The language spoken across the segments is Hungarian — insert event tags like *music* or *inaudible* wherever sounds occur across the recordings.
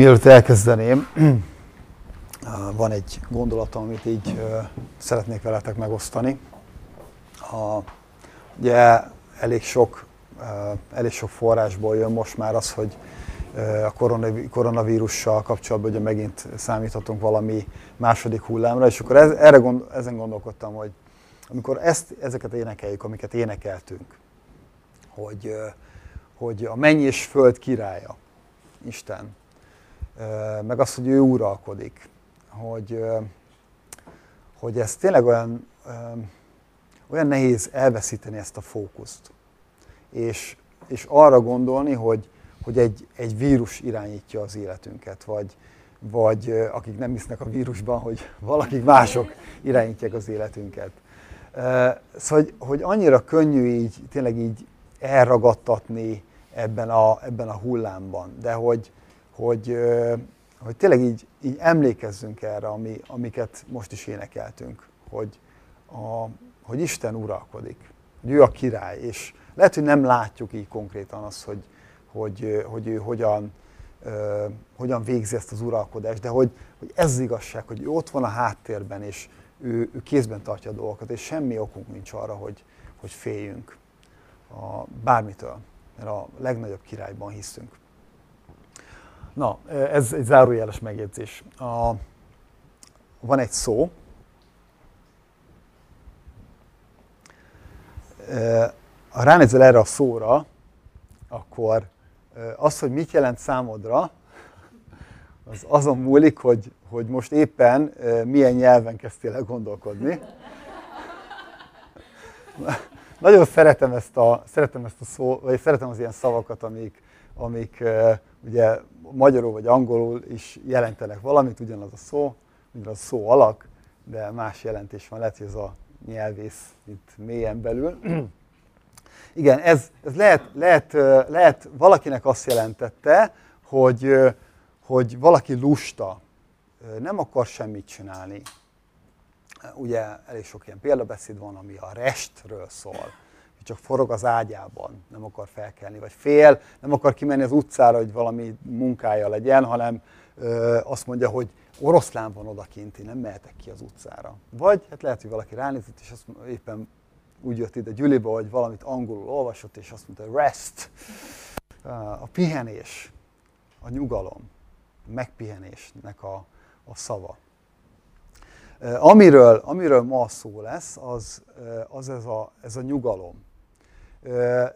Mielőtt elkezdeném, *clears throat* van egy gondolatom, amit így szeretnék veletek megosztani. A, ugye elég sok, elég sok forrásból jön most már az, hogy a koronavírussal kapcsolatban ugye megint számíthatunk valami második hullámra, és akkor ez, erre gond, ezen gondolkodtam, hogy amikor ezt, ezeket énekeljük, amiket énekeltünk, hogy, hogy a menny és föld királya, Isten, meg az, hogy ő uralkodik, hogy, hogy ez tényleg olyan, olyan nehéz elveszíteni ezt a fókuszt, és, és arra gondolni, hogy, hogy egy, egy vírus irányítja az életünket, vagy, vagy akik nem hisznek a vírusban, hogy valakik mások irányítják az életünket. Szóval, hogy, hogy annyira könnyű így, tényleg így elragadtatni ebben a, ebben a hullámban, de hogy, hogy, hogy tényleg így, így emlékezzünk erre, ami, amiket most is énekeltünk, hogy, a, hogy Isten uralkodik, hogy ő a király, és lehet, hogy nem látjuk így konkrétan azt, hogy, hogy, hogy ő hogyan, hogyan végzi ezt az uralkodást, de hogy, hogy ez az igazság, hogy ő ott van a háttérben, és ő, ő kézben tartja a dolgokat, és semmi okunk nincs arra, hogy, hogy féljünk a, bármitől, mert a legnagyobb királyban hiszünk. Na, ez egy zárójeles megjegyzés. A, van egy szó, ha ránézel erre a szóra, akkor az, hogy mit jelent számodra, az azon múlik, hogy, hogy most éppen milyen nyelven kezdtél el gondolkodni. Nagyon szeretem ezt a, szeretem ezt a szó, vagy szeretem az ilyen szavakat, amik, amik ugye magyarul vagy angolul is jelentenek valamit, ugyanaz a szó, ugyanaz a szó alak, de más jelentés van, lehet, hogy ez a nyelvész itt mélyen belül. *clears throat* Igen, ez, ez lehet, lehet, lehet valakinek azt jelentette, hogy, hogy valaki lusta, nem akar semmit csinálni. Ugye elég sok ilyen példabeszéd van, ami a restről szól csak forog az ágyában, nem akar felkelni, vagy fél, nem akar kimenni az utcára, hogy valami munkája legyen, hanem ö, azt mondja, hogy oroszlán van odakint, én nem mehetek ki az utcára. Vagy hát lehet, hogy valaki ránézett, és azt éppen úgy jött ide Gyülibe, hogy valamit angolul olvasott, és azt mondta, rest, a pihenés, a nyugalom, a megpihenésnek a, a szava. Amiről, amiről ma szó lesz, az, az ez, a, ez a nyugalom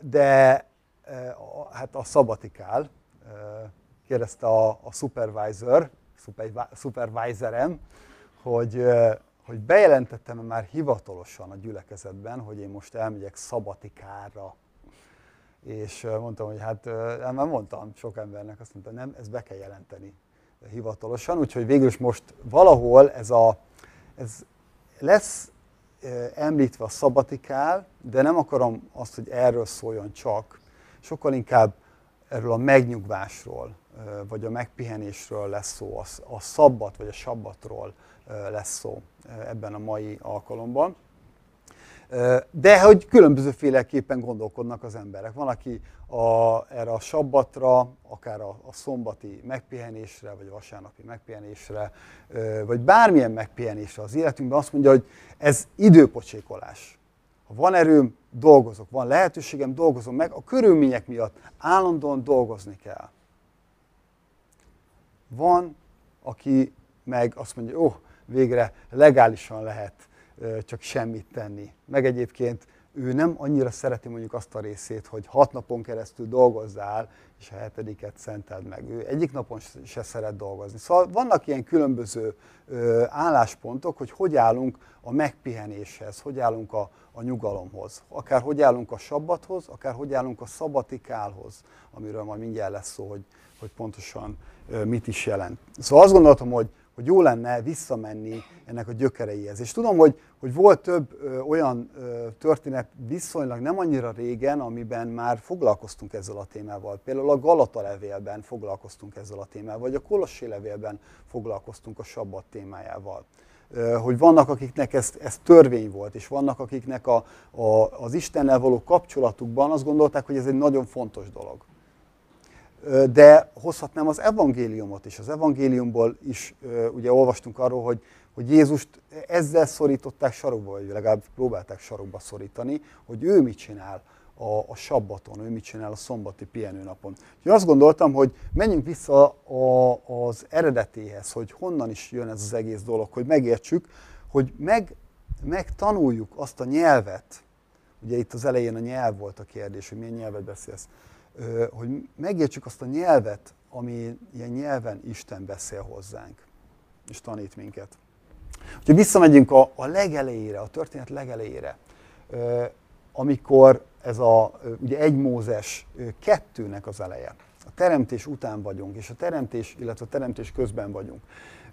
de hát a szabatikál, kérdezte a, a supervisor, supervisorem, hogy, hogy bejelentettem már hivatalosan a gyülekezetben, hogy én most elmegyek szabatikára. És mondtam, hogy hát nem mondtam sok embernek, azt mondta, nem, ezt be kell jelenteni hivatalosan, úgyhogy végül is most valahol ez a, ez lesz említve a szabatikál, de nem akarom azt, hogy erről szóljon csak. Sokkal inkább erről a megnyugvásról, vagy a megpihenésről lesz szó, a szabbat vagy a sabbatról lesz szó ebben a mai alkalomban. De hogy különbözőféleképpen gondolkodnak az emberek. Van, aki a, erre a sabbatra, akár a, a szombati megpihenésre, vagy a vasárnapi megpihenésre, vagy bármilyen megpihenésre az életünkben azt mondja, hogy ez időpocsékolás. Ha van erőm, dolgozok. Van lehetőségem, dolgozom meg. A körülmények miatt állandóan dolgozni kell. Van, aki meg azt mondja, ó, oh, végre legálisan lehet csak semmit tenni. Meg egyébként ő nem annyira szereti mondjuk azt a részét, hogy hat napon keresztül dolgozzál, és a hetediket szenteld meg. Ő egyik napon se szeret dolgozni. Szóval vannak ilyen különböző álláspontok, hogy hogy állunk a megpihenéshez, hogy állunk a, a nyugalomhoz, akár hogy állunk a sabbathoz, akár hogy állunk a szabatikálhoz, amiről majd mindjárt lesz szó, hogy, hogy pontosan mit is jelent. Szóval azt gondoltam, hogy hogy jó lenne visszamenni ennek a gyökereihez. És tudom, hogy, hogy volt több ö, olyan ö, történet viszonylag nem annyira régen, amiben már foglalkoztunk ezzel a témával. Például a Galata levélben foglalkoztunk ezzel a témával, vagy a Kolossé levélben foglalkoztunk a sabbat témájával. Hogy vannak, akiknek ez, ez törvény volt, és vannak, akiknek a, a, az Istennel való kapcsolatukban azt gondolták, hogy ez egy nagyon fontos dolog de hozhatnám az evangéliumot is. Az evangéliumból is ugye olvastunk arról, hogy, hogy Jézust ezzel szorították sarokba, vagy legalább próbálták sarokba szorítani, hogy ő mit csinál a, a sabbaton, ő mit csinál a szombati pihenőnapon. Úgyhogy azt gondoltam, hogy menjünk vissza a, az eredetéhez, hogy honnan is jön ez az egész dolog, hogy megértsük, hogy meg, megtanuljuk azt a nyelvet, ugye itt az elején a nyelv volt a kérdés, hogy milyen nyelvet beszélsz, hogy megértsük azt a nyelvet, ami ilyen nyelven Isten beszél hozzánk, és tanít minket. Úgyhogy visszamegyünk a, a legelejére, a történet legelejére, amikor ez a, ugye egy Mózes kettőnek az eleje. A teremtés után vagyunk, és a teremtés, illetve a teremtés közben vagyunk.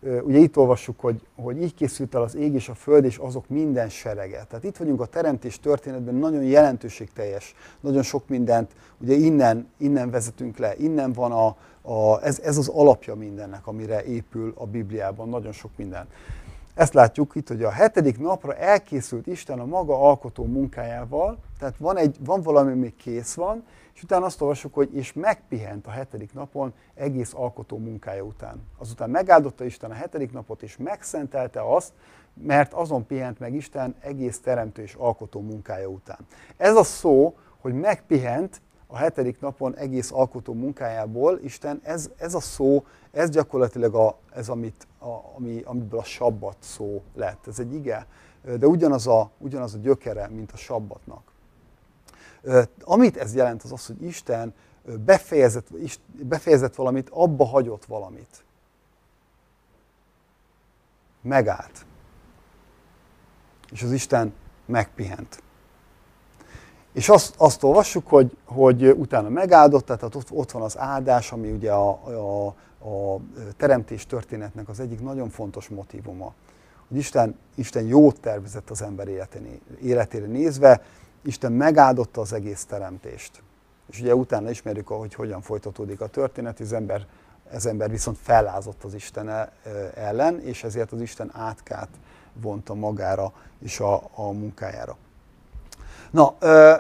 Ugye itt olvassuk, hogy, hogy így készült el az ég és a föld, és azok minden serege. Tehát itt vagyunk a teremtés történetben, nagyon jelentőségteljes, nagyon sok mindent, ugye innen, innen vezetünk le, innen van a, a ez, ez az alapja mindennek, amire épül a Bibliában, nagyon sok minden. Ezt látjuk itt, hogy a hetedik napra elkészült Isten a maga alkotó munkájával, tehát van, egy, van valami, ami kész van, és utána azt olvasjuk, hogy és megpihent a hetedik napon egész alkotó munkája után. Azután megáldotta Isten a hetedik napot, és megszentelte azt, mert azon pihent meg Isten egész teremtő és alkotó munkája után. Ez a szó, hogy megpihent a hetedik napon egész alkotó munkájából, Isten, ez, ez a szó, ez gyakorlatilag a, ez, amit, a, ami, amiből a sabbat szó lett. Ez egy ige, de ugyanaz a, ugyanaz a gyökere, mint a sabbatnak. Amit ez jelent, az az, hogy Isten befejezett, befejezett valamit, abba hagyott valamit. Megállt. És az Isten megpihent. És azt, azt olvassuk, hogy, hogy utána megáldott, tehát ott, ott van az áldás, ami ugye a, a, a teremtés történetnek az egyik nagyon fontos motivuma. Hogy Isten, Isten jót tervezett az ember életére nézve, Isten megáldotta az egész teremtést. És ugye utána ismerjük, hogy hogyan folytatódik a történet, az ember, ez ember viszont fellázott az Isten ellen, és ezért az Isten átkát vonta magára és a, a munkájára. Na,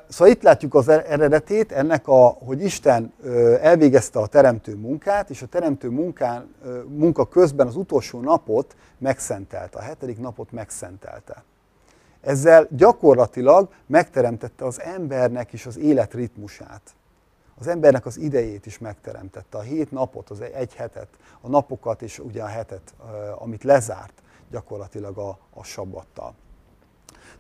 szóval itt látjuk az eredetét ennek, a, hogy Isten elvégezte a teremtő munkát, és a teremtő munkán, munka közben az utolsó napot megszentelte, a hetedik napot megszentelte. Ezzel gyakorlatilag megteremtette az embernek is az életritmusát. Az embernek az idejét is megteremtette, a hét napot, az egy hetet, a napokat és ugye a hetet, amit lezárt gyakorlatilag a, a sabbattal.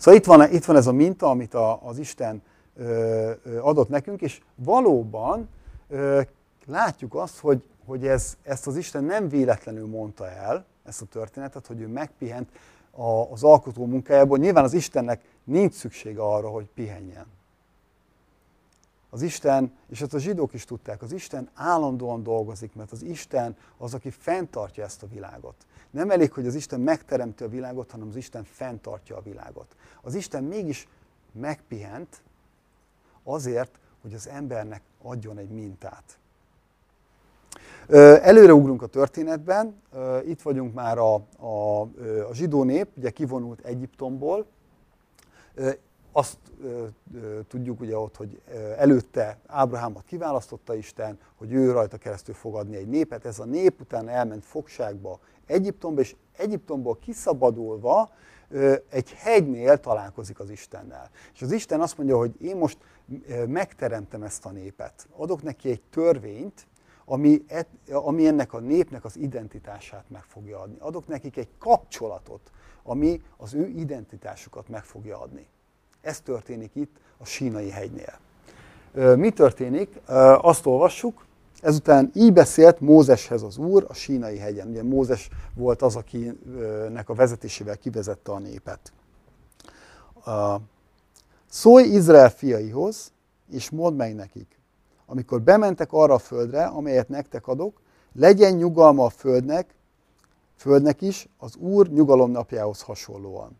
Szóval itt van, itt van ez a minta, amit a, az Isten ö, adott nekünk, és valóban ö, látjuk azt, hogy, hogy ez, ezt az Isten nem véletlenül mondta el, ezt a történetet, hogy ő megpihent a, az alkotó munkájából. Nyilván az Istennek nincs szüksége arra, hogy pihenjen. Az Isten, és ezt a zsidók is tudták, az Isten állandóan dolgozik, mert az Isten az, aki fenntartja ezt a világot. Nem elég, hogy az Isten megteremti a világot, hanem az Isten fenntartja a világot. Az Isten mégis megpihent azért, hogy az embernek adjon egy mintát. Előreugrunk a történetben, itt vagyunk már a, a, a zsidó nép, ugye kivonult Egyiptomból, azt ö, ö, tudjuk ugye ott, hogy előtte Ábrahámot kiválasztotta Isten, hogy ő rajta keresztül fogadni egy népet. Ez a nép utána elment fogságba Egyiptomba, és Egyiptomból kiszabadulva egy hegynél találkozik az Istennel. És az Isten azt mondja, hogy én most megteremtem ezt a népet. Adok neki egy törvényt, ami, et, ami ennek a népnek az identitását meg fogja adni. Adok nekik egy kapcsolatot, ami az ő identitásukat meg fogja adni. Ez történik itt a sínai hegynél. Mi történik? Azt olvassuk, ezután így beszélt Mózeshez az Úr a sínai hegyen. Ugye Mózes volt az, akinek a vezetésével kivezette a népet. Szólj Izrael fiaihoz, és mondd meg nekik, amikor bementek arra a földre, amelyet nektek adok, legyen nyugalma a földnek, földnek is, az Úr nyugalom napjához hasonlóan.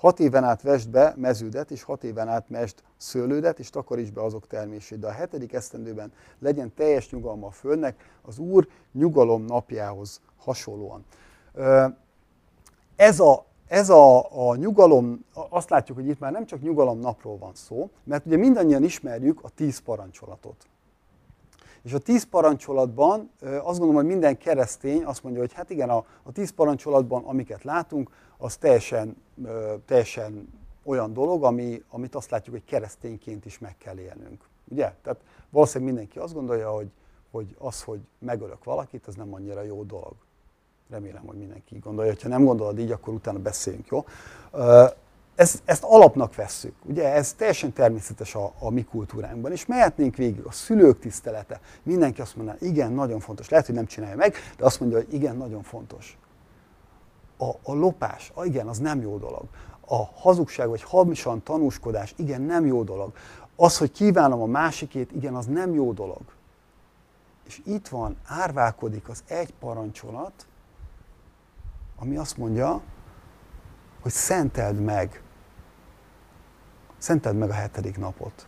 Hat éven át vesd be meződet, és hat éven át mesd szőlődet, és takaríts be azok termését. De a hetedik esztendőben legyen teljes nyugalma a földnek, az Úr nyugalom napjához hasonlóan. Ez a, ez a, a nyugalom, azt látjuk, hogy itt már nem csak nyugalom napról van szó, mert ugye mindannyian ismerjük a tíz parancsolatot. És a tíz parancsolatban azt gondolom, hogy minden keresztény azt mondja, hogy hát igen, a, a tíz parancsolatban, amiket látunk, az teljesen, teljesen olyan dolog, ami, amit azt látjuk, hogy keresztényként is meg kell élnünk. Ugye? Tehát valószínűleg mindenki azt gondolja, hogy, hogy az, hogy megölök valakit, az nem annyira jó dolog. Remélem, hogy mindenki gondolja. Ha nem gondolod így, akkor utána beszéljünk, jó? Ezt, ezt alapnak vesszük. Ugye ez teljesen természetes a, a mi kultúránkban, és mehetnénk végig a szülők tisztelete. Mindenki azt mondaná, igen, nagyon fontos. Lehet, hogy nem csinálja meg, de azt mondja, hogy igen, nagyon fontos. A, a lopás, a, igen, az nem jó dolog. A hazugság vagy hamisan tanúskodás, igen, nem jó dolog. Az, hogy kívánom a másikét, igen, az nem jó dolog. És itt van, árválkodik az egy parancsolat, ami azt mondja, hogy szenteld meg, szenteld meg a hetedik napot,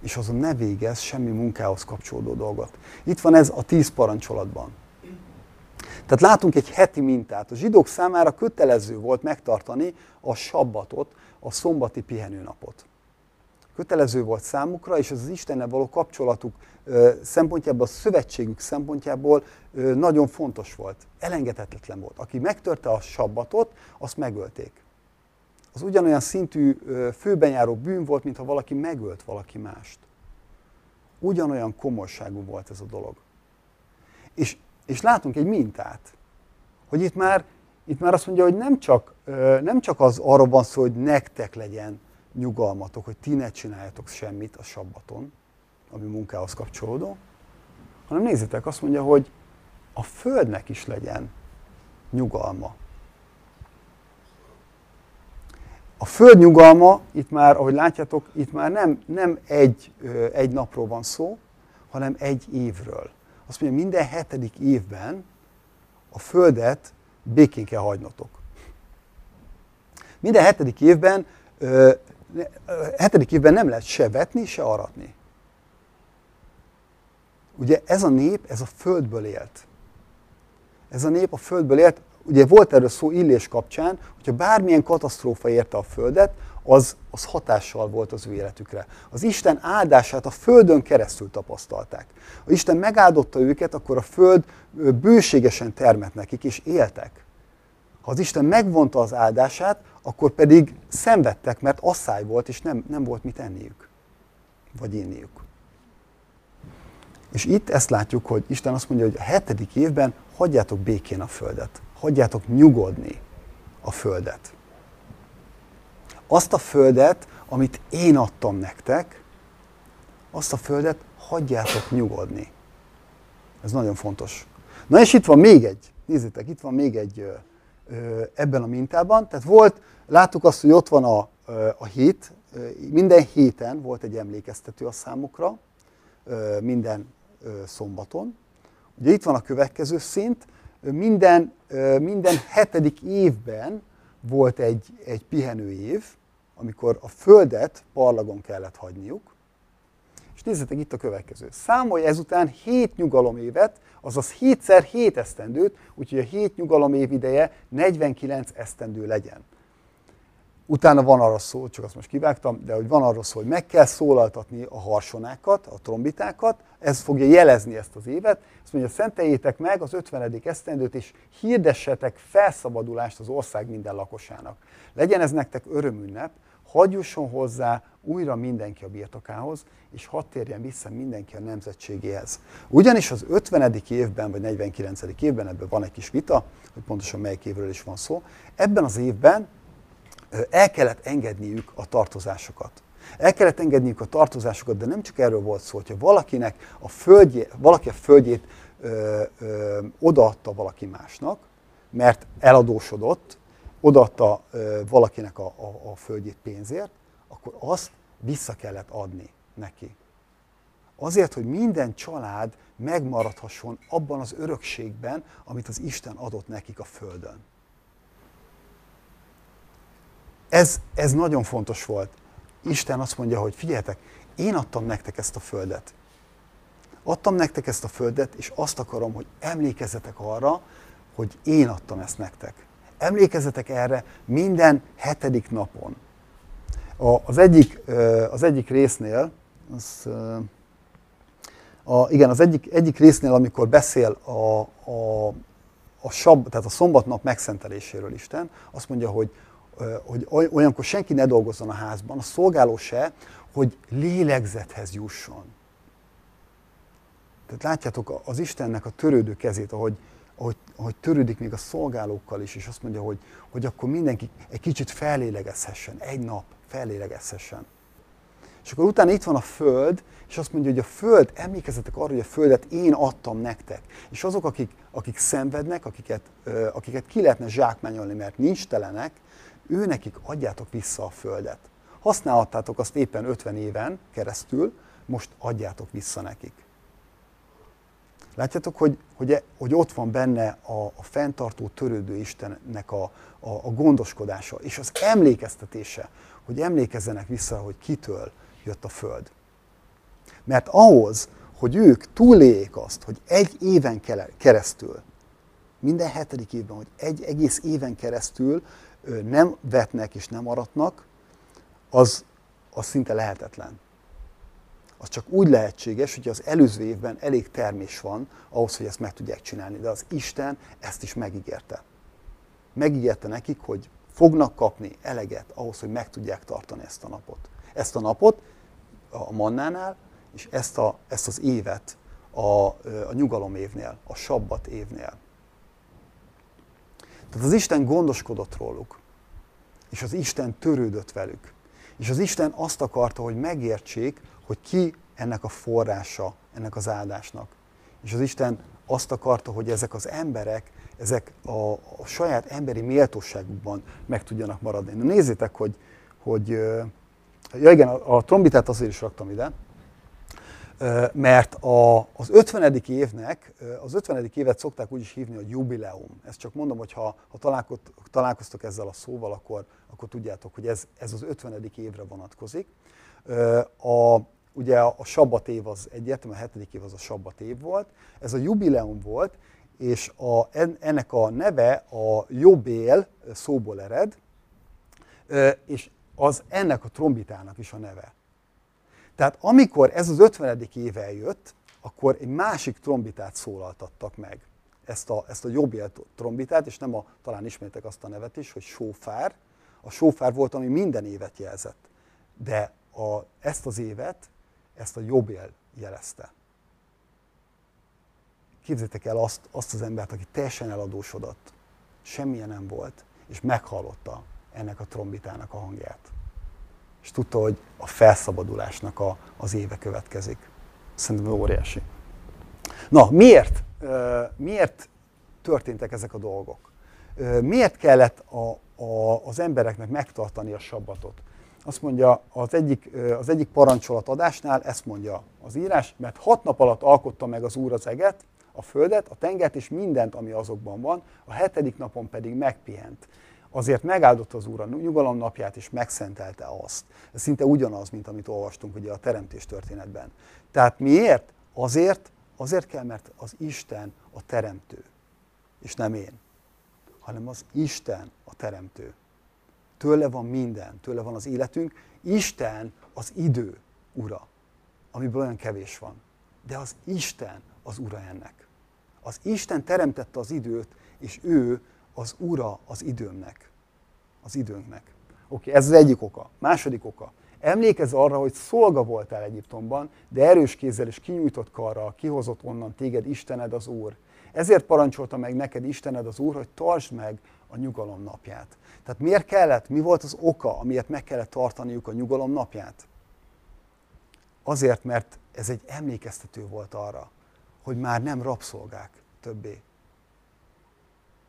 és azon ne végez semmi munkához kapcsolódó dolgot. Itt van ez a tíz parancsolatban. Tehát látunk egy heti mintát. A zsidók számára kötelező volt megtartani a sabbatot, a szombati pihenőnapot. Kötelező volt számukra, és az Istennel való kapcsolatuk szempontjából, a szövetségük szempontjából nagyon fontos volt. Elengedhetetlen volt. Aki megtörte a sabbatot, azt megölték az ugyanolyan szintű főbenjáró bűn volt, mintha valaki megölt valaki mást. Ugyanolyan komolyságú volt ez a dolog. És, és látunk egy mintát, hogy itt már, itt már azt mondja, hogy nem csak, nem csak az arról van szó, hogy nektek legyen nyugalmatok, hogy ti ne csináljatok semmit a sabbaton, ami munkához kapcsolódó, hanem nézzétek, azt mondja, hogy a földnek is legyen nyugalma. A föld nyugalma, itt már, ahogy látjátok, itt már nem, nem egy, egy napról van szó, hanem egy évről. Azt mondja, minden hetedik évben a földet békén kell hagynotok. Minden hetedik évben, hetedik évben nem lehet se vetni, se aratni. Ugye ez a nép, ez a földből élt. Ez a nép a földből élt, ugye volt erről szó Illés kapcsán, hogyha bármilyen katasztrófa érte a Földet, az, az hatással volt az ő életükre. Az Isten áldását a Földön keresztül tapasztalták. Ha Isten megáldotta őket, akkor a Föld bőségesen termett nekik, és éltek. Ha az Isten megvonta az áldását, akkor pedig szenvedtek, mert asszály volt, és nem, nem volt mit enniük, vagy inniük. És itt ezt látjuk, hogy Isten azt mondja, hogy a hetedik évben hagyjátok békén a Földet hagyjátok nyugodni a földet. Azt a földet, amit én adtam nektek, azt a földet hagyjátok nyugodni. Ez nagyon fontos. Na és itt van még egy, nézzétek, itt van még egy ebben a mintában. Tehát volt, láttuk azt, hogy ott van a, a hét, minden héten volt egy emlékeztető a számukra, minden szombaton. Ugye itt van a következő szint, minden, minden hetedik évben volt egy, egy pihenő év, amikor a földet parlagon kellett hagyniuk. És nézzétek itt a következő. Számolj ezután 7 nyugalomévet, azaz 7-szer 7 esztendőt, úgyhogy a 7 nyugalomév ideje 49 esztendő legyen. Utána van arra szó, csak azt most kivágtam, de hogy van arra szó, hogy meg kell szólaltatni a harsonákat, a trombitákat, ez fogja jelezni ezt az évet. Azt mondja, szenteljétek meg az 50. esztendőt, és hirdessetek felszabadulást az ország minden lakosának. Legyen ez nektek örömünnep, hagyjusson hozzá újra mindenki a birtokához, és hadd térjen vissza mindenki a nemzetségéhez. Ugyanis az 50. évben, vagy 49. évben, ebből van egy kis vita, hogy pontosan melyik évről is van szó, ebben az évben el kellett engedniük a tartozásokat. El kellett engedniük a tartozásokat, de nem csak erről volt szó, hogyha valakinek a földje, valaki a földjét ö, ö, odaadta valaki másnak, mert eladósodott, odaadta ö, valakinek a, a, a földjét pénzért, akkor azt vissza kellett adni neki. Azért, hogy minden család megmaradhasson abban az örökségben, amit az Isten adott nekik a földön. Ez, ez nagyon fontos volt. Isten azt mondja, hogy figyeljetek, én adtam nektek ezt a földet. Adtam nektek ezt a földet, és azt akarom, hogy emlékezzetek arra, hogy én adtam ezt nektek. Emlékezzetek erre minden hetedik napon. A, az, egyik, az egyik résznél, az, a, igen, az egyik, egyik résznél, amikor beszél a, a, a, sab, tehát a szombatnap megszenteléséről Isten, azt mondja, hogy, hogy olyankor senki ne dolgozzon a házban, a szolgáló se, hogy lélegzethez jusson. Tehát látjátok az Istennek a törődő kezét, ahogy, ahogy, ahogy törődik még a szolgálókkal is, és azt mondja, hogy, hogy akkor mindenki egy kicsit fellélegezhessen, egy nap fellélegezhessen. És akkor utána itt van a Föld, és azt mondja, hogy a Föld, emlékezzetek arra, hogy a Földet én adtam nektek. És azok, akik, akik szenvednek, akiket, akiket ki lehetne zsákmányolni, mert nincs telenek, ő nekik adjátok vissza a Földet. Használhattátok azt éppen 50 éven keresztül, most adjátok vissza nekik. Látjátok, hogy, hogy, hogy ott van benne a, a fenntartó, törődő Istennek a, a, a gondoskodása, és az emlékeztetése, hogy emlékezzenek vissza, hogy kitől jött a Föld. Mert ahhoz, hogy ők túléljék azt, hogy egy éven keresztül, minden hetedik évben, hogy egy egész éven keresztül nem vetnek és nem aratnak, az, az szinte lehetetlen. Az csak úgy lehetséges, hogy az előző évben elég termés van ahhoz, hogy ezt meg tudják csinálni. De az Isten ezt is megígérte. Megígérte nekik, hogy fognak kapni eleget ahhoz, hogy meg tudják tartani ezt a napot. Ezt a napot a mannánál, és ezt, a, ezt az évet a, a nyugalom évnél, a sabbat évnél. Tehát az Isten gondoskodott róluk, és az Isten törődött velük. És az Isten azt akarta, hogy megértsék, hogy ki ennek a forrása, ennek az áldásnak. És az Isten azt akarta, hogy ezek az emberek, ezek a, a saját emberi méltóságukban meg tudjanak maradni. Na nézzétek, hogy, hogy ja igen, a, a trombitát azért is raktam ide, mert a, az 50. évnek, az 50. évet szokták úgy is hívni, hogy jubileum. Ezt csak mondom, hogy ha, ha találkoztok ezzel a szóval, akkor, akkor tudjátok, hogy ez, ez az 50. évre vonatkozik. A, ugye a sabbat év az egyértelműen, a hetedik év az a sabbat év volt. Ez a jubileum volt, és a, ennek a neve a jobbél szóból ered, és az ennek a trombitának is a neve. Tehát amikor ez az 50. éve eljött, akkor egy másik trombitát szólaltattak meg. Ezt a, ezt a jobbél trombitát, és nem a, talán ismertek azt a nevet is, hogy sófár. A sófár volt, ami minden évet jelzett. De a, ezt az évet, ezt a jobbél jelezte. Képzeljétek el azt, azt az embert, aki teljesen eladósodott, semmilyen nem volt, és meghallotta ennek a trombitának a hangját és tudta, hogy a felszabadulásnak a, az éve következik. Szerintem óriási. Na, miért? Miért történtek ezek a dolgok? Miért kellett a, a, az embereknek megtartani a sabbatot? Azt mondja, az egyik, az egyik parancsolat adásnál ezt mondja az írás, mert hat nap alatt alkotta meg az Úr az eget, a földet, a tengert és mindent, ami azokban van, a hetedik napon pedig megpihent azért megáldott az Úr a nyugalom napját, és megszentelte azt. Ez szinte ugyanaz, mint amit olvastunk ugye a teremtés történetben. Tehát miért? Azért, azért kell, mert az Isten a teremtő, és nem én, hanem az Isten a teremtő. Tőle van minden, tőle van az életünk. Isten az idő ura, amiből olyan kevés van. De az Isten az ura ennek. Az Isten teremtette az időt, és ő az ura az időmnek, az időnknek. Oké, okay, ez az egyik oka. Második oka. Emlékezz arra, hogy szolga voltál Egyiptomban, de erős kézzel és kinyújtott karral kihozott onnan téged Istened az Úr. Ezért parancsolta meg neked Istened az Úr, hogy tartsd meg a nyugalom napját. Tehát miért kellett, mi volt az oka, amiért meg kellett tartaniuk a nyugalom napját? Azért, mert ez egy emlékeztető volt arra, hogy már nem rabszolgák többé,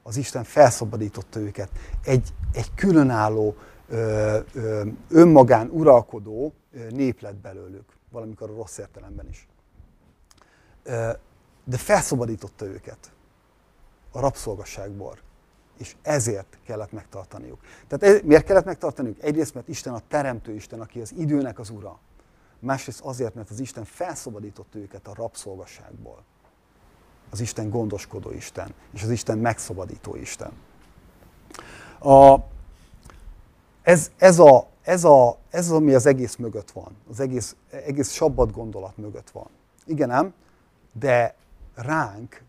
az Isten felszabadította őket. Egy, egy különálló, ö, ö, önmagán uralkodó nép lett belőlük, valamikor a rossz értelemben is. Ö, de felszabadította őket a rabszolgasságból, és ezért kellett megtartaniuk. Tehát ez, miért kellett megtartaniuk? Egyrészt, mert Isten a teremtő Isten, aki az időnek az ura. Másrészt azért, mert az Isten felszabadította őket a rabszolgasságból az Isten gondoskodó Isten, és az Isten megszabadító Isten. A, ez, ez, a, ez, a, ez, ami az egész mögött van, az egész, egész sabbat gondolat mögött van. Igen ám, De ránk,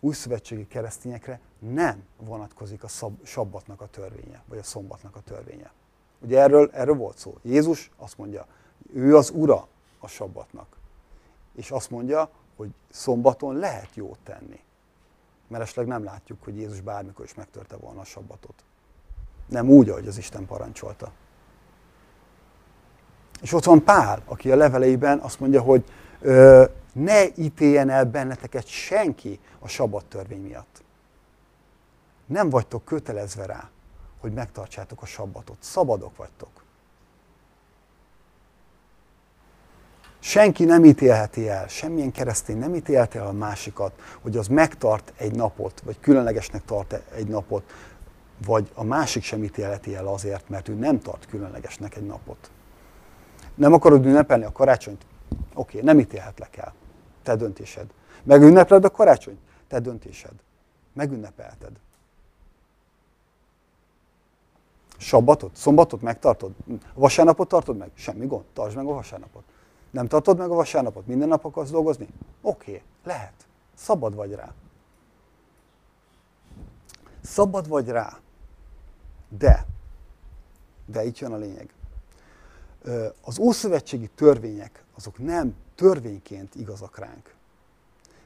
újszövetségi keresztényekre nem vonatkozik a szab, sabbatnak a törvénye, vagy a szombatnak a törvénye. Ugye erről, erről volt szó. Jézus azt mondja, ő az ura a sabbatnak. És azt mondja, hogy szombaton lehet jót tenni. Mert nem látjuk, hogy Jézus bármikor is megtörte volna a sabbatot. Nem úgy, ahogy az Isten parancsolta. És ott van Pál, aki a leveleiben azt mondja, hogy ö, ne ítéljen el benneteket senki a sabbat törvény miatt. Nem vagytok kötelezve rá, hogy megtartsátok a sabbatot. Szabadok vagytok. Senki nem ítélheti el, semmilyen keresztény nem ítélheti el a másikat, hogy az megtart egy napot, vagy különlegesnek tart egy napot, vagy a másik sem ítélheti el azért, mert ő nem tart különlegesnek egy napot. Nem akarod ünnepelni a karácsonyt? Oké, nem ítélhetlek el. Te döntésed. Megünnepled a karácsonyt? Te döntésed. Megünnepelted. Sabbatot? Szombatot megtartod? Vasárnapot tartod meg? Semmi gond, tartsd meg a vasárnapot. Nem tartod meg a vasárnapot? Minden nap akarsz dolgozni? Oké, lehet. Szabad vagy rá. Szabad vagy rá. De, de itt jön a lényeg. Az ószövetségi törvények, azok nem törvényként igazak ránk.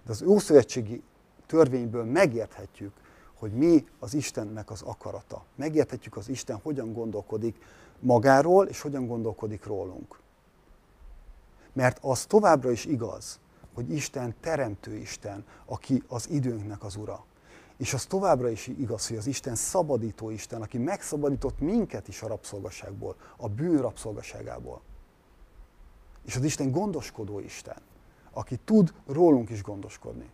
De az ószövetségi törvényből megérthetjük, hogy mi az Istennek az akarata. Megérthetjük az Isten hogyan gondolkodik magáról, és hogyan gondolkodik rólunk. Mert az továbbra is igaz, hogy Isten teremtő Isten, aki az időnknek az ura. És az továbbra is igaz, hogy az Isten szabadító Isten, aki megszabadított minket is a rabszolgaságból, a bűn rabszolgaságából. És az Isten gondoskodó Isten, aki tud rólunk is gondoskodni.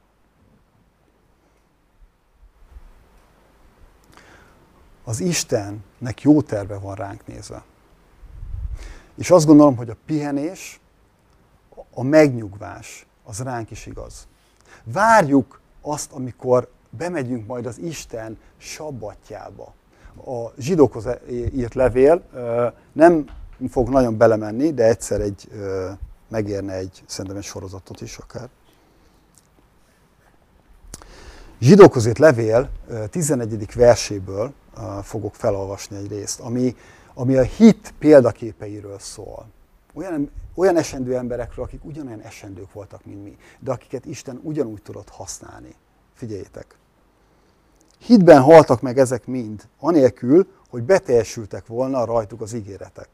Az Istennek jó terve van ránk nézve. És azt gondolom, hogy a pihenés, a megnyugvás, az ránk is igaz. Várjuk azt, amikor bemegyünk majd az Isten sabbatjába. A zsidókhoz írt levél nem fog nagyon belemenni, de egyszer egy, megérne egy, szerintem egy sorozatot is akár. Zsidókhoz írt levél 11. verséből fogok felolvasni egy részt, ami, ami a hit példaképeiről szól. Olyan, olyan esendő emberekről, akik ugyanolyan esendők voltak, mint mi, de akiket Isten ugyanúgy tudott használni. Figyeljétek! Hitben haltak meg ezek mind, anélkül, hogy beteljesültek volna rajtuk az ígéretek.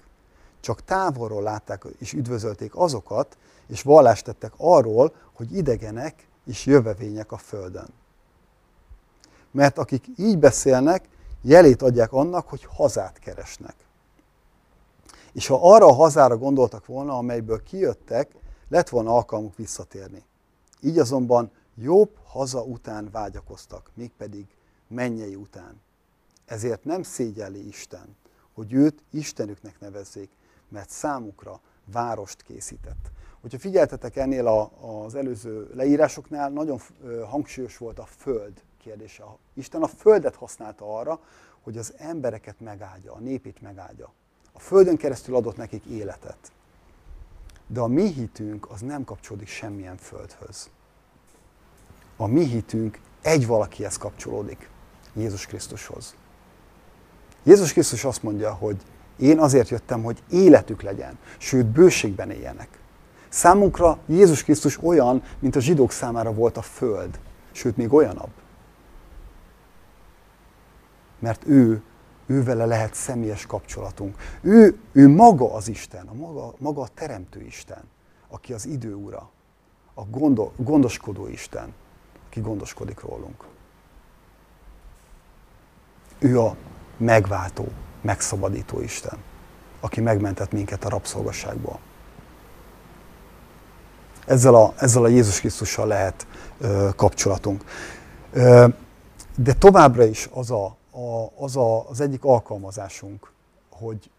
Csak távolról látták és üdvözölték azokat, és vallást tettek arról, hogy idegenek és jövevények a földön. Mert akik így beszélnek, jelét adják annak, hogy hazát keresnek. És ha arra a hazára gondoltak volna, amelyből kijöttek, lett volna alkalmuk visszatérni. Így azonban jobb haza után vágyakoztak, mégpedig mennyei után. Ezért nem szégyelli Isten, hogy őt Istenüknek nevezzék, mert számukra várost készített. Hogyha figyeltetek ennél a, az előző leírásoknál, nagyon hangsúlyos volt a föld kérdése. Isten a földet használta arra, hogy az embereket megáldja, a népét megáldja. A földön keresztül adott nekik életet. De a mi hitünk az nem kapcsolódik semmilyen földhöz. A mi hitünk egy valakihez kapcsolódik. Jézus Krisztushoz. Jézus Krisztus azt mondja, hogy én azért jöttem, hogy életük legyen, sőt bőségben éljenek. Számunkra Jézus Krisztus olyan, mint a zsidók számára volt a föld, sőt még olyanabb. Mert ő, ő vele lehet személyes kapcsolatunk. Ő, ő maga az Isten, a maga, maga a teremtő Isten, aki az idő ura, a gondol, gondoskodó Isten, aki gondoskodik rólunk. Ő a megváltó, megszabadító Isten, aki megmentett minket a rabszolgasságból. Ezzel a, ezzel a Jézus Krisztussal lehet ö, kapcsolatunk. Ö, de továbbra is az, a, a, az a, az egyik alkalmazásunk, hogy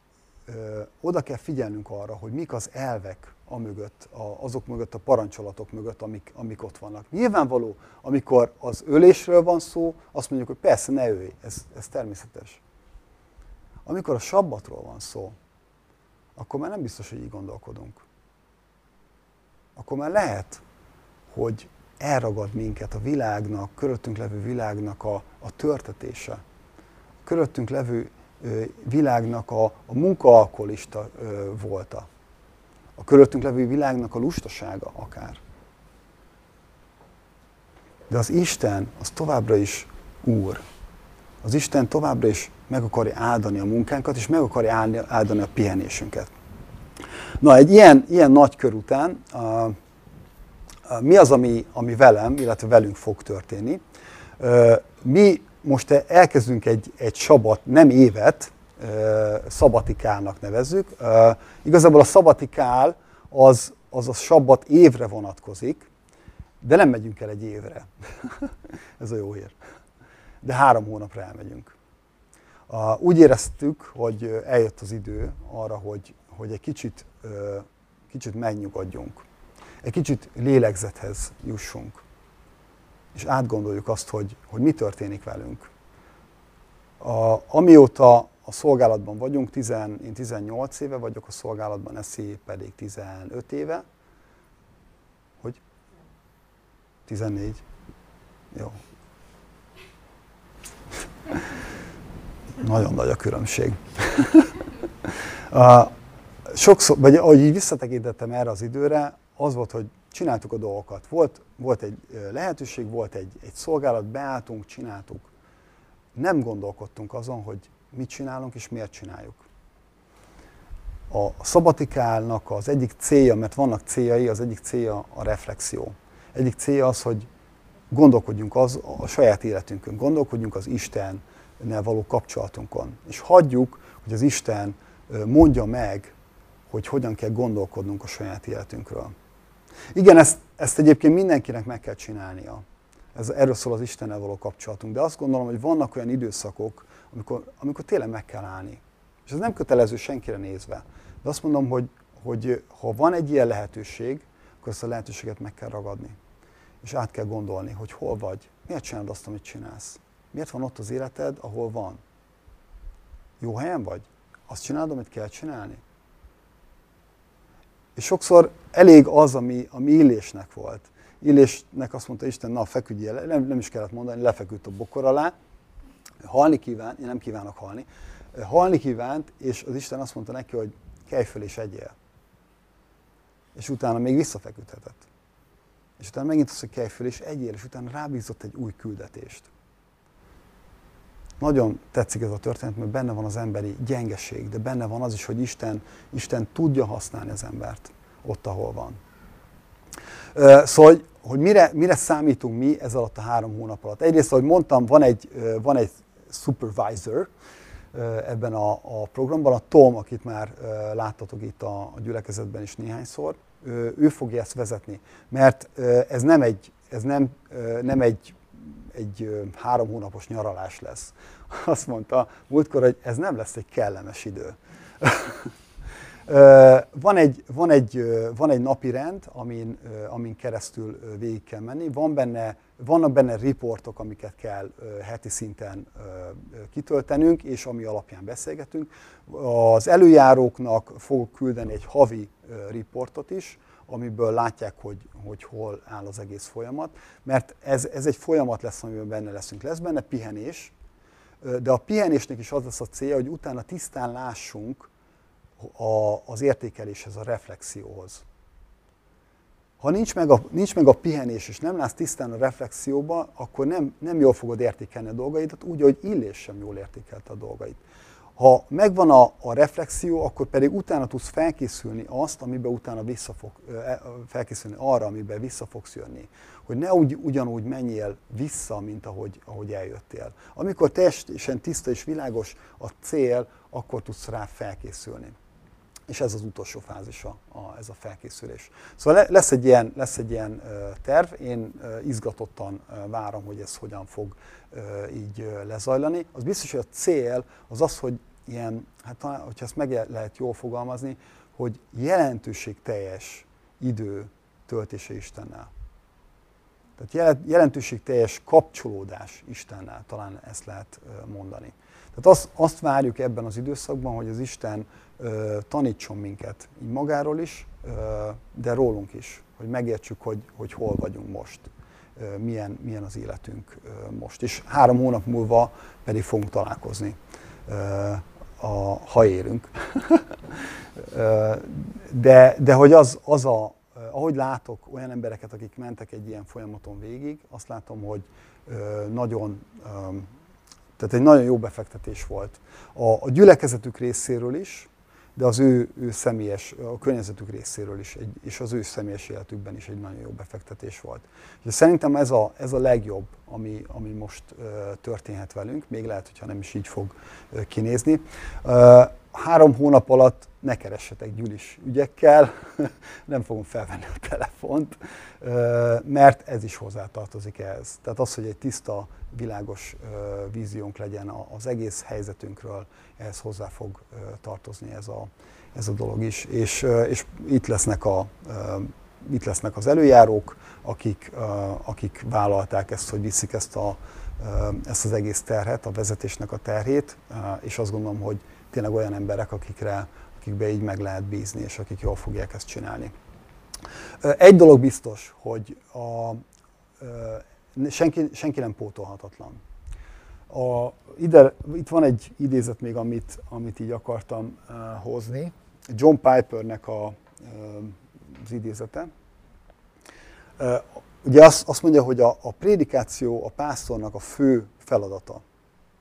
ö, oda kell figyelnünk arra, hogy mik az elvek amögött, a, azok mögött, a parancsolatok mögött, amik, amik ott vannak. Nyilvánvaló, amikor az ölésről van szó, azt mondjuk, hogy persze ne ölj, ez, ez természetes. Amikor a sabbatról van szó, akkor már nem biztos, hogy így gondolkodunk. Akkor már lehet, hogy elragad minket a világnak, körülöttünk levő világnak a, a törtetése. Körülöttünk levő ö, világnak a, a munkaalkolista ö, volta. A körülöttünk levő világnak a lustasága akár. De az Isten az továbbra is Úr. Az Isten továbbra is meg akarja áldani a munkánkat, és meg akarja áldani a pihenésünket. Na, egy ilyen, ilyen nagy kör után a, a, mi az, ami, ami velem, illetve velünk fog történni? Mi most elkezdünk egy, egy sabat, nem évet, szabatikának nevezzük. Igazából a szabatikál az, az a sabbat évre vonatkozik, de nem megyünk el egy évre. *laughs* Ez a jó hír. De három hónapra elmegyünk. Úgy éreztük, hogy eljött az idő arra, hogy, hogy egy kicsit, kicsit megnyugodjunk. Egy kicsit lélegzethez jussunk. És átgondoljuk azt, hogy, hogy mi történik velünk. A, amióta a szolgálatban vagyunk, tizen, én 18 éve vagyok a szolgálatban, Eszi pedig 15 éve. Hogy? 14? Jó. Nagyon nagy a különbség. *laughs* sokszor, vagy ahogy így visszatekintettem erre az időre, az volt, hogy csináltuk a dolgokat. Volt, volt egy lehetőség, volt egy, egy szolgálat, beálltunk, csináltuk. Nem gondolkodtunk azon, hogy mit csinálunk és miért csináljuk. A szabatikálnak az egyik célja, mert vannak céljai, az egyik célja a reflexió. Egyik célja az, hogy gondolkodjunk az, a saját életünkön, gondolkodjunk az Istennel való kapcsolatunkon. És hagyjuk, hogy az Isten mondja meg, hogy hogyan kell gondolkodnunk a saját életünkről. Igen, ezt, ezt egyébként mindenkinek meg kell csinálnia. Ez, erről szól az Istennel való kapcsolatunk. De azt gondolom, hogy vannak olyan időszakok, amikor, amikor tényleg meg kell állni. És ez nem kötelező senkire nézve. De azt mondom, hogy, hogy ha van egy ilyen lehetőség, akkor ezt a lehetőséget meg kell ragadni. És át kell gondolni, hogy hol vagy, miért csinálod azt, amit csinálsz. Miért van ott az életed, ahol van? Jó helyen vagy? Azt csinálod, amit kell csinálni? És sokszor elég az, ami, ami Illésnek volt. Illésnek azt mondta Isten, na feküdj el, nem, nem is kellett mondani, lefeküdt a bokor alá, halni kívánt, én nem kívánok halni, halni kívánt, és az Isten azt mondta neki, hogy kelj föl és egyél. És utána még visszafeküdhetett. És utána megint azt, hogy kelj föl és egyél, és utána rábízott egy új küldetést. Nagyon tetszik ez a történet, mert benne van az emberi gyengeség, de benne van az is, hogy Isten, Isten tudja használni az embert ott, ahol van. Szóval, hogy, mire, mire számítunk mi ez alatt a három hónap alatt? Egyrészt, ahogy mondtam, van egy, van egy supervisor ebben a, a programban, a Tom, akit már láttatok itt a, a gyülekezetben is néhányszor, ő fogja ezt vezetni, mert ez nem egy, ez nem, nem egy egy három hónapos nyaralás lesz. *laughs* Azt mondta múltkor, hogy ez nem lesz egy kellemes idő. *laughs* Van egy, van, egy, van egy napi rend, amin, amin keresztül végig kell menni. Van benne, vannak benne riportok, amiket kell heti szinten kitöltenünk, és ami alapján beszélgetünk. Az előjáróknak fogok küldeni egy havi riportot is, amiből látják, hogy, hogy hol áll az egész folyamat, mert ez, ez egy folyamat lesz, amiben benne leszünk. Lesz benne pihenés, de a pihenésnek is az lesz a célja, hogy utána tisztán lássunk a, az értékeléshez, a reflexióhoz. Ha nincs meg, a, nincs meg a pihenés, és nem látsz tisztán a reflexióba, akkor nem, nem jól fogod értékelni a dolgaidat, úgy, hogy Illés sem jól értékelte a dolgait. Ha megvan a, a reflexió, akkor pedig utána tudsz felkészülni azt, amiben utána vissza fog, e, felkészülni arra, amiben vissza fogsz jönni. Hogy ne úgy, ugyanúgy menjél vissza, mint ahogy, ahogy eljöttél. Amikor teljesen tiszta és világos a cél, akkor tudsz rá felkészülni. És ez az utolsó fázisa, a, ez a felkészülés. Szóval lesz egy ilyen, lesz egy ilyen terv, én izgatottan várom, hogy ez hogyan fog így lezajlani. Az biztos, hogy a cél az az, hogy ilyen, hát talán, hogyha ezt meg lehet jól fogalmazni, hogy jelentőségteljes idő töltése Istennel. Tehát jelentőségteljes kapcsolódás Istennel, talán ezt lehet mondani. Tehát azt, azt várjuk ebben az időszakban, hogy az Isten ö, tanítson minket, így magáról is, ö, de rólunk is, hogy megértsük, hogy, hogy hol vagyunk most. milyen, milyen az életünk most. És három hónap múlva pedig fogunk találkozni, a, ha érünk. *laughs* de, de hogy az, az a, ahogy látok olyan embereket, akik mentek egy ilyen folyamaton végig, azt látom, hogy nagyon, tehát egy nagyon jó befektetés volt. A, a gyülekezetük részéről is, de az ő, ő személyes, a környezetük részéről is, egy, és az ő személyes életükben is egy nagyon jó befektetés volt. És szerintem ez a, ez a legjobb, ami, ami most uh, történhet velünk, még lehet, hogyha nem is így fog uh, kinézni. Uh, három hónap alatt ne keressetek gyűlis ügyekkel, *laughs* nem fogom felvenni a telefont, mert ez is hozzátartozik ehhez. Tehát az, hogy egy tiszta, világos víziónk legyen az egész helyzetünkről, ehhez hozzá fog tartozni ez a, ez a dolog is. És, és itt, lesznek a, itt lesznek az előjárók, akik, akik vállalták ezt, hogy viszik ezt, a, ezt az egész terhet, a vezetésnek a terhét, és azt gondolom, hogy tényleg olyan emberek, akikre, akikbe így meg lehet bízni, és akik jól fogják ezt csinálni. Egy dolog biztos, hogy a, senki, senki nem pótolhatatlan. A, ide, itt van egy idézet még, amit, amit így akartam uh, hozni. John Pipernek a, uh, az idézete. Uh, ugye azt, azt mondja, hogy a, a prédikáció a pásztornak a fő feladata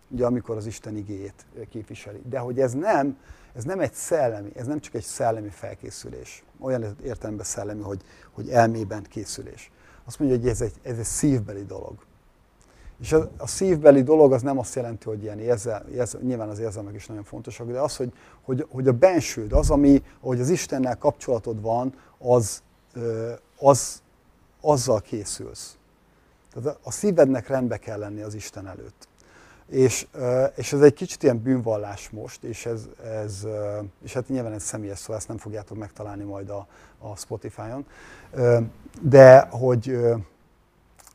ugye amikor az Isten igéjét képviseli. De hogy ez nem, ez nem egy szellemi, ez nem csak egy szellemi felkészülés. Olyan értelemben szellemi, hogy, hogy elmében készülés. Azt mondja, hogy ez egy, ez egy szívbeli dolog. És a, a szívbeli dolog az nem azt jelenti, hogy ilyen érzel, érzel, nyilván az érzelmek is nagyon fontosak, de az, hogy, hogy, hogy a bensőd, az, ami, ahogy az Istennel kapcsolatod van, az, az azzal készülsz. Tehát a szívednek rendbe kell lenni az Isten előtt. És, és ez egy kicsit ilyen bűnvallás most, és, ez, ez, és hát nyilván ez személyes szó, ezt nem fogjátok megtalálni majd a, a Spotify-on. De hogy,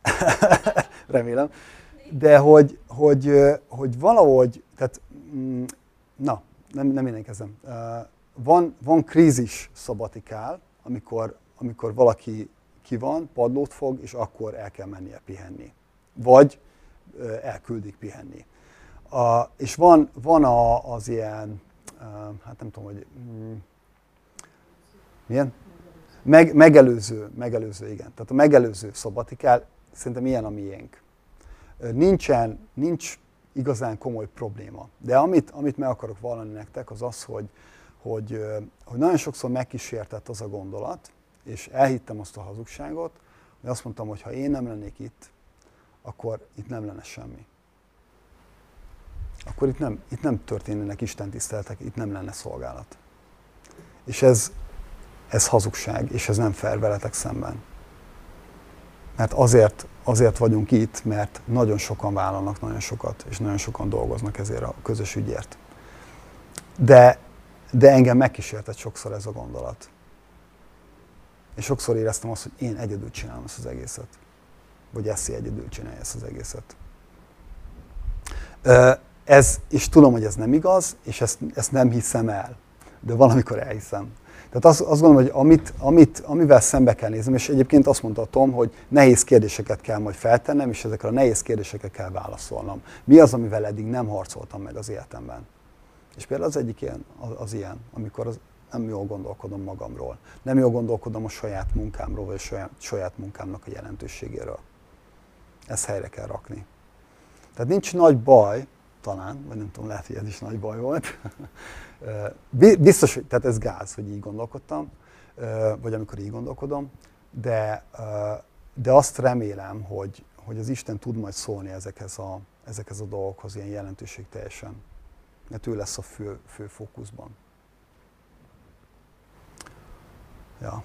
*laughs* remélem, de hogy, hogy, hogy valahogy, tehát, mm, na, nem, nem én kezdem. Van, van krízis szabatikál, amikor, amikor valaki ki van, padlót fog, és akkor el kell mennie pihenni. Vagy elküldik pihenni. A, és van, van a, az ilyen, hát nem tudom, hogy mm, milyen? Meg, megelőző, megelőző, igen. Tehát a megelőző szabatikál szerintem ilyen a miénk. Nincsen, nincs igazán komoly probléma. De amit, amit meg akarok vallani nektek, az az, hogy, hogy, hogy nagyon sokszor megkísértett az a gondolat, és elhittem azt a hazugságot, hogy azt mondtam, hogy ha én nem lennék itt, akkor itt nem lenne semmi. Akkor itt nem, itt nem történnének Isten tiszteletek, itt nem lenne szolgálat. És ez, ez hazugság, és ez nem fair veletek szemben. Mert azért, azért vagyunk itt, mert nagyon sokan vállalnak nagyon sokat, és nagyon sokan dolgoznak ezért a közös ügyért. De, de engem megkísértett sokszor ez a gondolat. És sokszor éreztem azt, hogy én egyedül csinálom ezt az egészet vagy Eszi egyedül csinálja ezt az egészet. Ez, és tudom, hogy ez nem igaz, és ezt, ezt nem hiszem el, de valamikor elhiszem. Tehát azt, azt gondolom, hogy amit, amit, amivel szembe kell néznem, és egyébként azt mondta Tom, hogy nehéz kérdéseket kell majd feltennem, és ezekre a nehéz kérdéseket kell válaszolnom. Mi az, amivel eddig nem harcoltam meg az életemben? És például az egyik ilyen, az, az ilyen, amikor az, nem jól gondolkodom magamról. Nem jól gondolkodom a saját munkámról, vagy a saját, saját munkámnak a jelentőségéről ezt helyre kell rakni. Tehát nincs nagy baj, talán, vagy nem tudom, lehet, hogy ez is nagy baj volt. *laughs* Biztos, hogy tehát ez gáz, hogy így gondolkodtam, vagy amikor így gondolkodom, de, de azt remélem, hogy, hogy az Isten tud majd szólni ezekhez a, ezekhez a dolgokhoz ilyen jelentőség teljesen. Mert ő lesz a fő, fő fókuszban. Ja.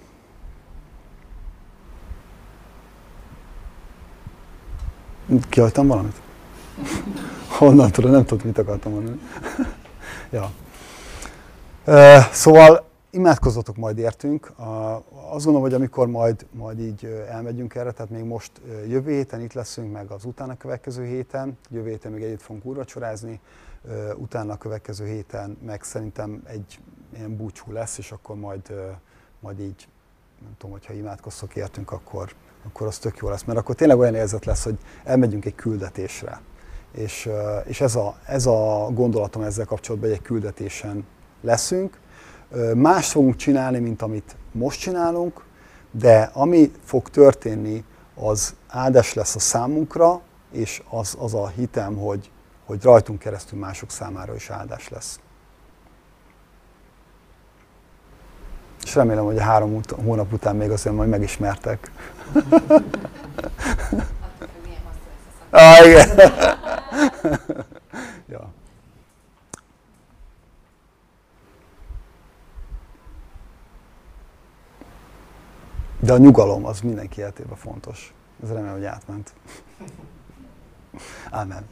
Kihagytam valamit? Honnan tudom, nem tudom, mit akartam mondani. *laughs* ja. Szóval imádkozzatok majd értünk. Azt gondolom, hogy amikor majd, majd így elmegyünk erre, tehát még most jövő héten itt leszünk, meg az utána következő héten, jövő héten még együtt fogunk úrvacsorázni, utána a következő héten meg szerintem egy ilyen búcsú lesz, és akkor majd, majd így, nem tudom, hogyha imádkoztok értünk, akkor akkor az tök jó lesz, mert akkor tényleg olyan érzet lesz, hogy elmegyünk egy küldetésre. És, és ez, a, ez a gondolatom ezzel kapcsolatban, hogy egy küldetésen leszünk. Más fogunk csinálni, mint amit most csinálunk, de ami fog történni, az áldás lesz a számunkra, és az, az a hitem, hogy, hogy rajtunk keresztül mások számára is áldás lesz. És remélem, hogy a három ut- hónap után még azért majd megismertek. *laughs* ah, igen. *laughs* ja. De a nyugalom az mindenki életében fontos. Ez remélem, hogy átment. *laughs* Amen.